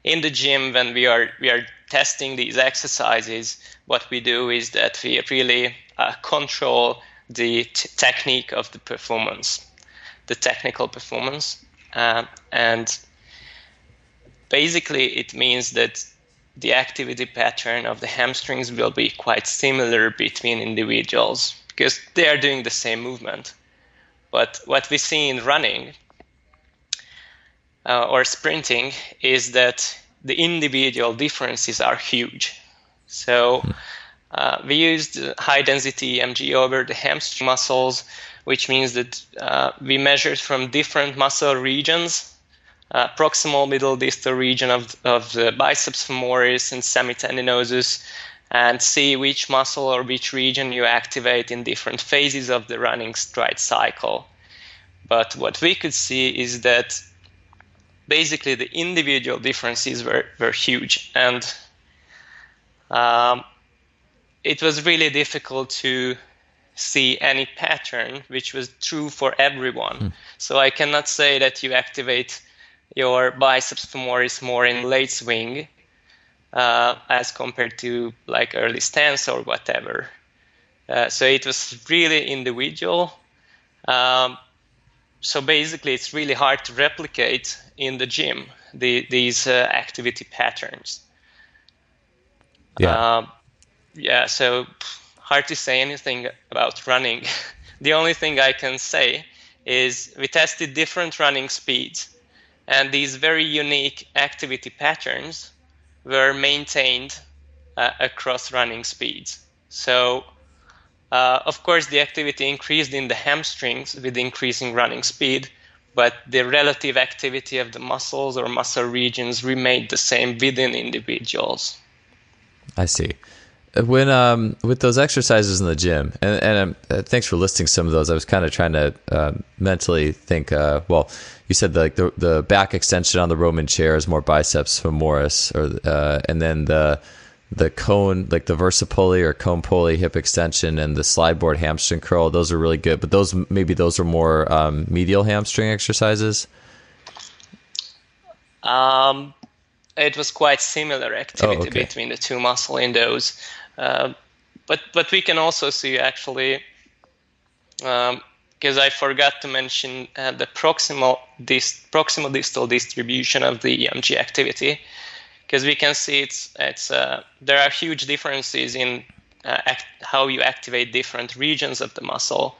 in the gym when we are we are testing these exercises, what we do is that we really uh, control the t- technique of the performance, the technical performance. Uh, and basically, it means that the activity pattern of the hamstrings will be quite similar between individuals because they are doing the same movement. But what we see in running uh, or sprinting is that the individual differences are huge. So. Uh, we used high density EMG over the hamstring muscles, which means that uh, we measured from different muscle regions, uh, proximal, middle, distal region of, of the biceps femoris and semitendinosus, and see which muscle or which region you activate in different phases of the running stride cycle. But what we could see is that basically the individual differences were, were huge. And um, it was really difficult to see any pattern which was true for everyone. Mm. So I cannot say that you activate your biceps femoris more in late swing uh, as compared to like early stance or whatever. Uh, so it was really individual. Um, so basically, it's really hard to replicate in the gym the, these uh, activity patterns. Yeah. Um, yeah, so hard to say anything about running. the only thing I can say is we tested different running speeds, and these very unique activity patterns were maintained uh, across running speeds. So, uh, of course, the activity increased in the hamstrings with increasing running speed, but the relative activity of the muscles or muscle regions remained the same within individuals. I see when um with those exercises in the gym and, and um, uh, thanks for listing some of those i was kind of trying to uh, mentally think uh, well you said the, like the, the back extension on the roman chair is more biceps femoris or uh, and then the the cone like the versa-pulley or cone pulley hip extension and the slide board hamstring curl those are really good but those maybe those are more um, medial hamstring exercises? Um it was quite similar activity oh, okay. between the two muscle in those. Uh, but but we can also see actually because um, I forgot to mention uh, the proximal dist- proximal distal distribution of the EMG activity because we can see it's it's uh, there are huge differences in uh, act- how you activate different regions of the muscle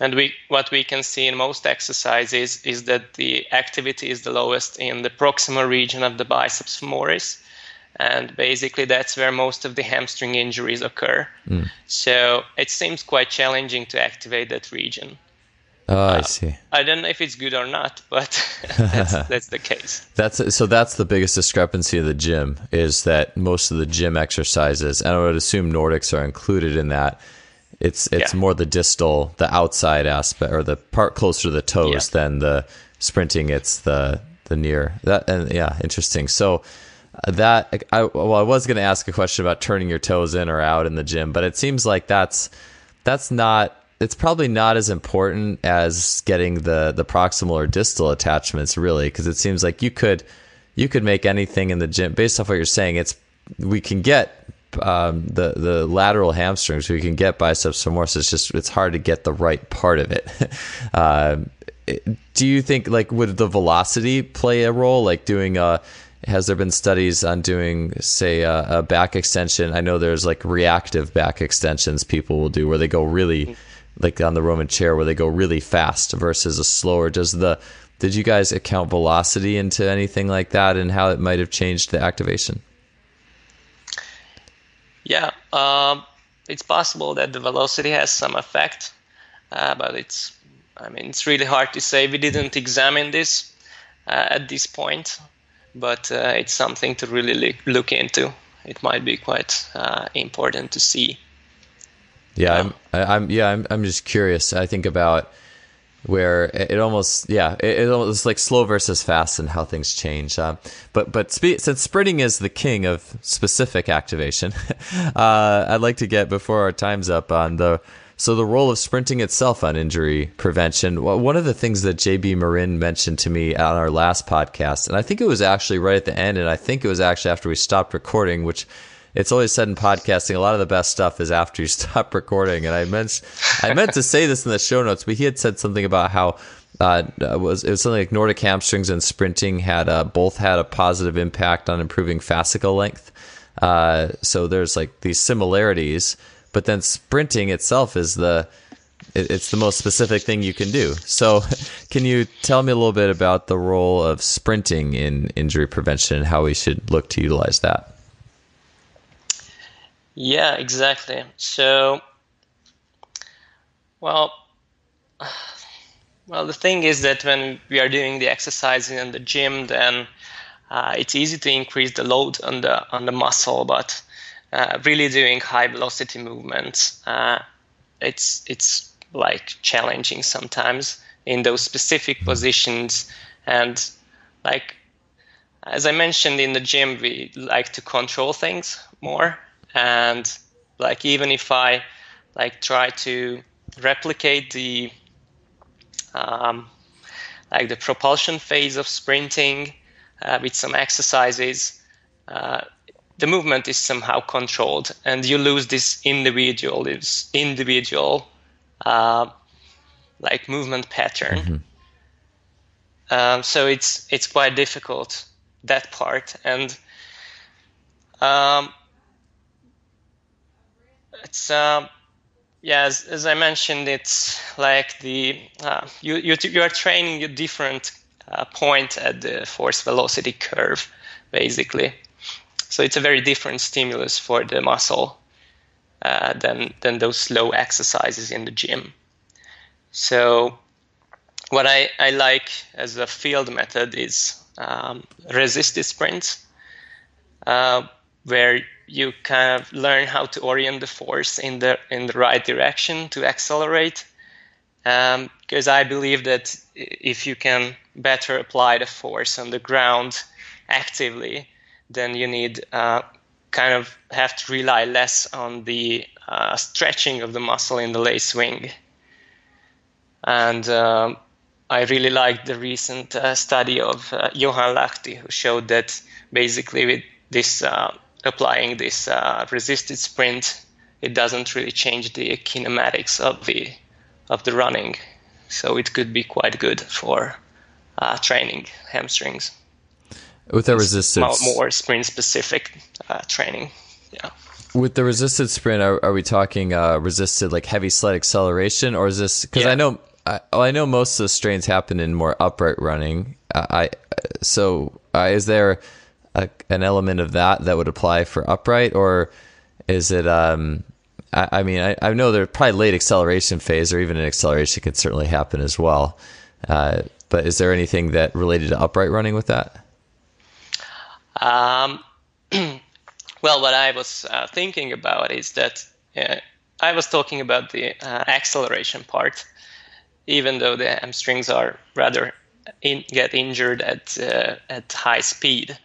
and we what we can see in most exercises is that the activity is the lowest in the proximal region of the biceps femoris and basically that's where most of the hamstring injuries occur. Mm. So it seems quite challenging to activate that region. Oh, uh, I see. I don't know if it's good or not, but that's, that's the case. That's so. That's the biggest discrepancy of the gym is that most of the gym exercises, and I would assume Nordics are included in that. It's it's yeah. more the distal, the outside aspect, or the part closer to the toes yeah. than the sprinting. It's the the near that, and yeah, interesting. So that I well, I was going to ask a question about turning your toes in or out in the gym, but it seems like that's that's not. It's probably not as important as getting the the proximal or distal attachments, really, because it seems like you could you could make anything in the gym based off what you're saying. It's we can get um, the the lateral hamstrings, we can get biceps femoris. It's just it's hard to get the right part of it. uh, do you think like would the velocity play a role, like doing a has there been studies on doing say a, a, back extension i know there's like reactive back extensions people will do where they go really like on the roman chair where they go really fast versus a slower does the did you guys account velocity into anything like that and how it might have changed the activation? Yeah, um, it's possible that the velocity has some effect, uh, but it's, I mean, it's really hard to say. We didn't examine this uh, at this point, but uh, it's something to really look into. It might be quite uh, important to see. Yeah, I'm, I'm, yeah, I'm, I'm just curious. I think about where it almost yeah it, it was like slow versus fast and how things change uh, but but spe- since sprinting is the king of specific activation uh, i'd like to get before our time's up on the so the role of sprinting itself on injury prevention one of the things that JB Morin mentioned to me on our last podcast and i think it was actually right at the end and i think it was actually after we stopped recording which it's always said in podcasting, a lot of the best stuff is after you stop recording. And I meant, I meant to say this in the show notes, but he had said something about how uh, it was it was something like Nordic hamstrings and sprinting had uh, both had a positive impact on improving fascicle length. Uh, so there's like these similarities, but then sprinting itself is the it, it's the most specific thing you can do. So, can you tell me a little bit about the role of sprinting in injury prevention and how we should look to utilize that? Yeah, exactly. So, well, well, the thing is that when we are doing the exercising in the gym, then uh, it's easy to increase the load on the on the muscle, but uh, really doing high velocity movements, uh, it's it's like challenging sometimes in those specific positions, and like as I mentioned in the gym, we like to control things more and like even if I like try to replicate the um, like the propulsion phase of sprinting uh, with some exercises, uh, the movement is somehow controlled, and you lose this individual this individual uh, like movement pattern. Mm-hmm. Um, so it's it's quite difficult that part, and um, it's um, yeah, as, as, I mentioned, it's like the uh, you, you you are training a different uh, point at the force velocity curve, basically. So it's a very different stimulus for the muscle uh, than than those slow exercises in the gym. So what I, I like as a field method is um, resisted sprints, uh, where you kind of learn how to orient the force in the in the right direction to accelerate. Because um, I believe that if you can better apply the force on the ground actively, then you need uh, kind of have to rely less on the uh, stretching of the muscle in the late swing. And um, I really liked the recent uh, study of uh, Johan Lahti, who showed that basically with this uh, applying this uh, resisted sprint, it doesn't really change the kinematics of the of the running. So it could be quite good for uh, training hamstrings. With the resisted, more sprint specific uh, training. Yeah. With the resisted sprint, are, are we talking uh, resisted like heavy sled acceleration, or is this because yeah. I know I, well, I know most of the strains happen in more upright running. I so uh, is there a, an element of that that would apply for upright, or is it? Um, I, I mean, I, I know there's probably late acceleration phase, or even an acceleration could certainly happen as well. Uh, but is there anything that related to upright running with that? Um, well, what I was uh, thinking about is that uh, I was talking about the uh, acceleration part, even though the hamstrings are rather in, get injured at uh, at high speed.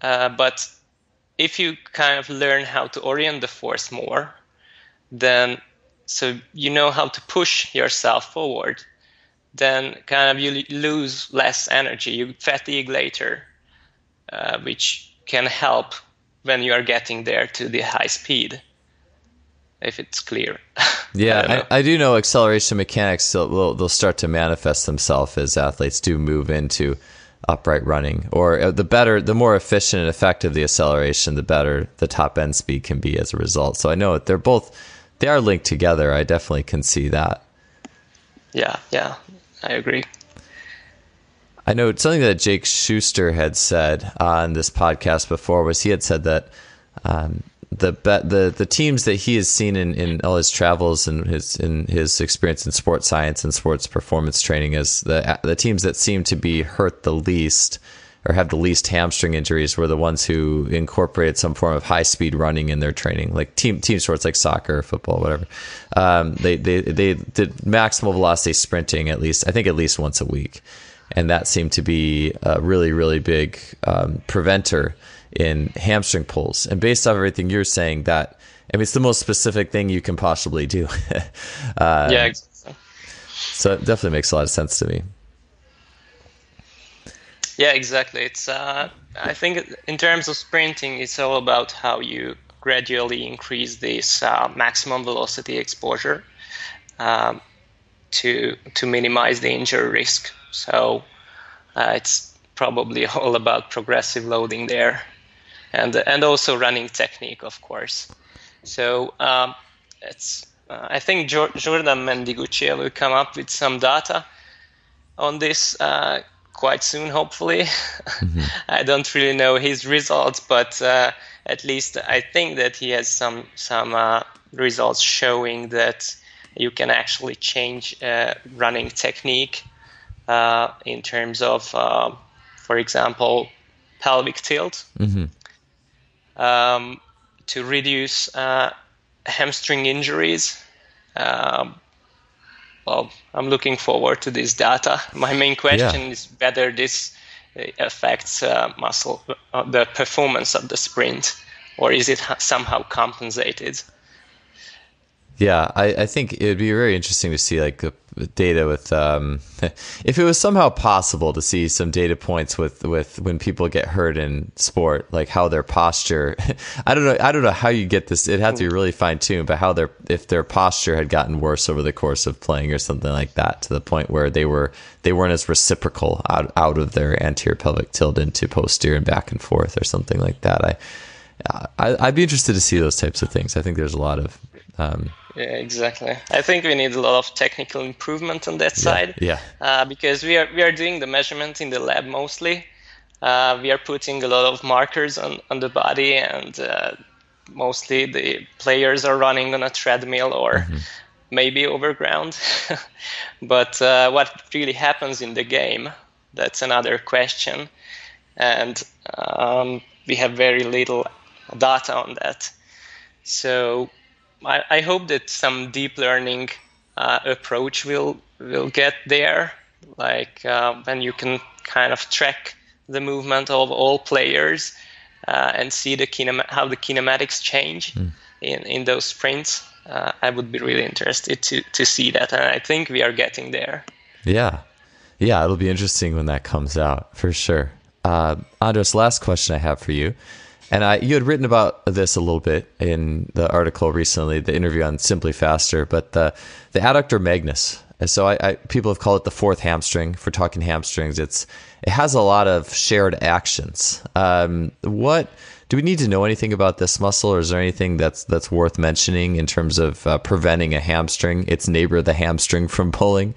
Uh, but if you kind of learn how to orient the force more, then so you know how to push yourself forward, then kind of you lose less energy, you fatigue later, uh, which can help when you are getting there to the high speed. If it's clear. yeah, I, I, I, do know acceleration mechanics. Will they'll start to manifest themselves as athletes do move into upright running or uh, the better the more efficient and effective the acceleration the better the top end speed can be as a result. So i know they're both they are linked together. I definitely can see that. Yeah yeah i agree. I know something that Jake Schuster had said on this podcast before was he had said that um, the the the teams that he has seen in, in all his travels and his in his experience in sports science and sports performance training is the the teams that seem to be hurt the least or have the least hamstring injuries were the ones who incorporated some form of high speed running in their training, like team team sports like soccer, football, whatever. Um, they they they did maximal velocity sprinting at least I think at least once a week, and that seemed to be a really really big um, preventer in hamstring pulls. And based off everything you're saying, that I mean it's the most specific thing you can possibly do. uh, yeah. Exactly. So it definitely makes a lot of sense to me. Yeah, exactly. It's uh, I think in terms of sprinting, it's all about how you gradually increase this uh, maximum velocity exposure um, to to minimize the injury risk. So uh, it's probably all about progressive loading there, and and also running technique, of course. So um, it's uh, I think Jurdan Mendiguchia will come up with some data on this uh, quite soon, hopefully. Mm-hmm. I don't really know his results, but uh, at least I think that he has some some uh, results showing that you can actually change uh, running technique uh, in terms of, uh, for example, pelvic tilt mm-hmm. Um, to reduce uh, hamstring injuries. Um, well, I'm looking forward to this data. My main question yeah. is whether this uh, affects uh, muscle, uh, the performance of the sprint, or is it somehow compensated? Yeah, I, I think it would be very interesting to see like data with um, if it was somehow possible to see some data points with with when people get hurt in sport, like how their posture. I don't know. I don't know how you get this. It had to be really fine tuned, but how their if their posture had gotten worse over the course of playing or something like that, to the point where they were they weren't as reciprocal out out of their anterior pelvic tilt into posterior and back and forth or something like that. I, I I'd be interested to see those types of things. I think there's a lot of um, yeah, exactly. I think we need a lot of technical improvement on that yeah, side. Yeah. Uh, because we are we are doing the measurement in the lab mostly. Uh, we are putting a lot of markers on, on the body, and uh, mostly the players are running on a treadmill or mm-hmm. maybe overground. but uh, what really happens in the game? That's another question, and um, we have very little data on that. So I, I hope that some deep learning uh, approach will will get there, like uh, when you can kind of track the movement of all players uh, and see the kinem- how the kinematics change mm. in, in those sprints. Uh, I would be really interested to, to see that, and I think we are getting there. Yeah, yeah, it'll be interesting when that comes out for sure. Uh, Andras, last question I have for you and I, you had written about this a little bit in the article recently, the interview on Simply Faster, but the the adductor magnus. So I, I, people have called it the fourth hamstring for talking hamstrings. It's it has a lot of shared actions. Um, what do we need to know anything about this muscle, or is there anything that's that's worth mentioning in terms of uh, preventing a hamstring, its neighbor, the hamstring, from pulling,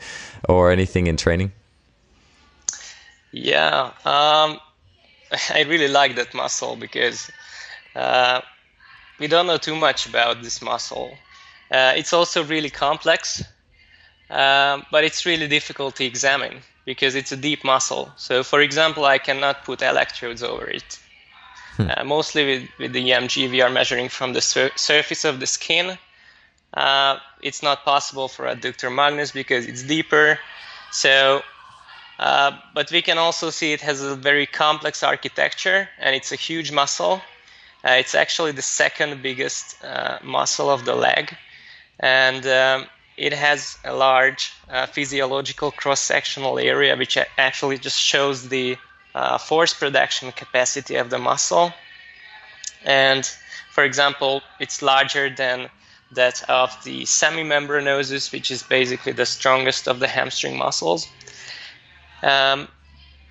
or anything in training? Yeah. Um I really like that muscle because uh, we don't know too much about this muscle. Uh, it's also really complex, um, but it's really difficult to examine because it's a deep muscle. So, for example, I cannot put electrodes over it. Hmm. Uh, mostly with, with the EMG, we are measuring from the sur- surface of the skin. Uh, it's not possible for adductor magnus because it's deeper. So uh, but we can also see it has a very complex architecture and it's a huge muscle. Uh, it's actually the second biggest uh, muscle of the leg. And um, it has a large uh, physiological cross sectional area, which actually just shows the uh, force production capacity of the muscle. And for example, it's larger than that of the semimembranosus, which is basically the strongest of the hamstring muscles. Um,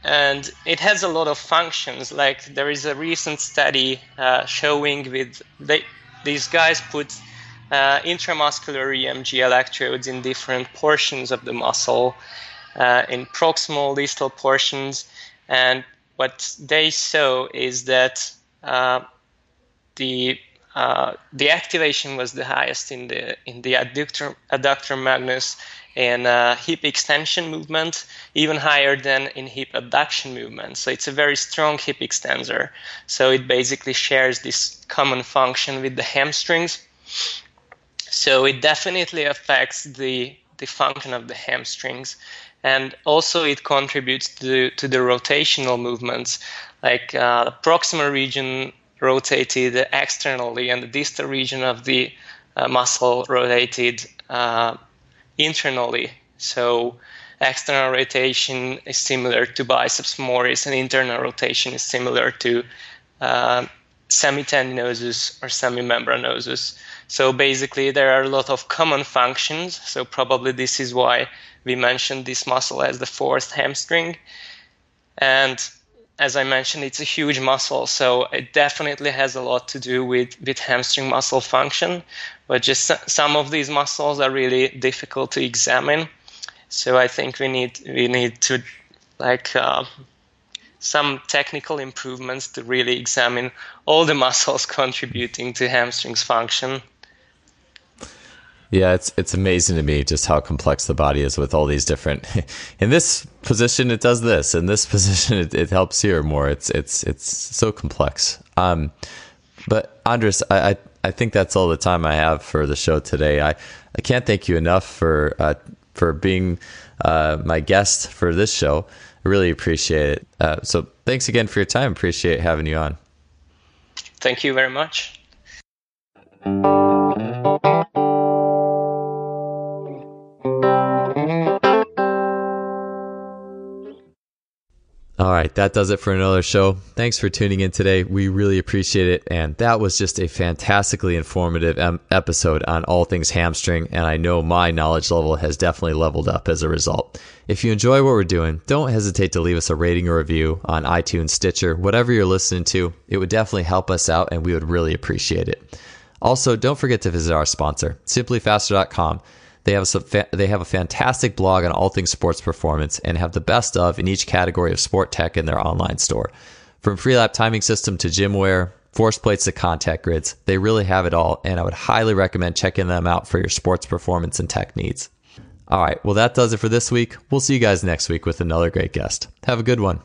and it has a lot of functions. Like there is a recent study uh, showing with they, these guys put uh, intramuscular EMG electrodes in different portions of the muscle, uh, in proximal distal portions. And what they saw is that uh, the uh, the activation was the highest in the in the adductor, adductor magnus in uh, hip extension movement, even higher than in hip abduction movement. So it's a very strong hip extensor. So it basically shares this common function with the hamstrings. So it definitely affects the the function of the hamstrings, and also it contributes to to the rotational movements, like uh, the proximal region rotated externally and the distal region of the uh, muscle rotated uh, internally. So external rotation is similar to biceps femoris, and internal rotation is similar to uh, semitendinosus or semimembranosus. So basically, there are a lot of common functions. So probably this is why we mentioned this muscle as the fourth hamstring. And as I mentioned, it's a huge muscle, so it definitely has a lot to do with, with hamstring muscle function. But just some of these muscles are really difficult to examine. So I think we need we need to like uh, some technical improvements to really examine all the muscles contributing to hamstrings function. Yeah, it's it's amazing to me just how complex the body is with all these different. In this position, it does this. In this position, it, it helps here more. It's it's it's so complex. Um, but Andras, I, I, I think that's all the time I have for the show today. I I can't thank you enough for uh, for being uh, my guest for this show. I really appreciate it. Uh, so thanks again for your time. Appreciate having you on. Thank you very much. All right, that does it for another show. Thanks for tuning in today. We really appreciate it. And that was just a fantastically informative episode on all things hamstring. And I know my knowledge level has definitely leveled up as a result. If you enjoy what we're doing, don't hesitate to leave us a rating or review on iTunes, Stitcher, whatever you're listening to. It would definitely help us out and we would really appreciate it. Also, don't forget to visit our sponsor, simplyfaster.com. They have a, they have a fantastic blog on all things sports performance and have the best of in each category of sport tech in their online store. From Freelap timing system to gym wear, force plates to contact grids, they really have it all, and I would highly recommend checking them out for your sports performance and tech needs. All right, well, that does it for this week. We'll see you guys next week with another great guest. Have a good one.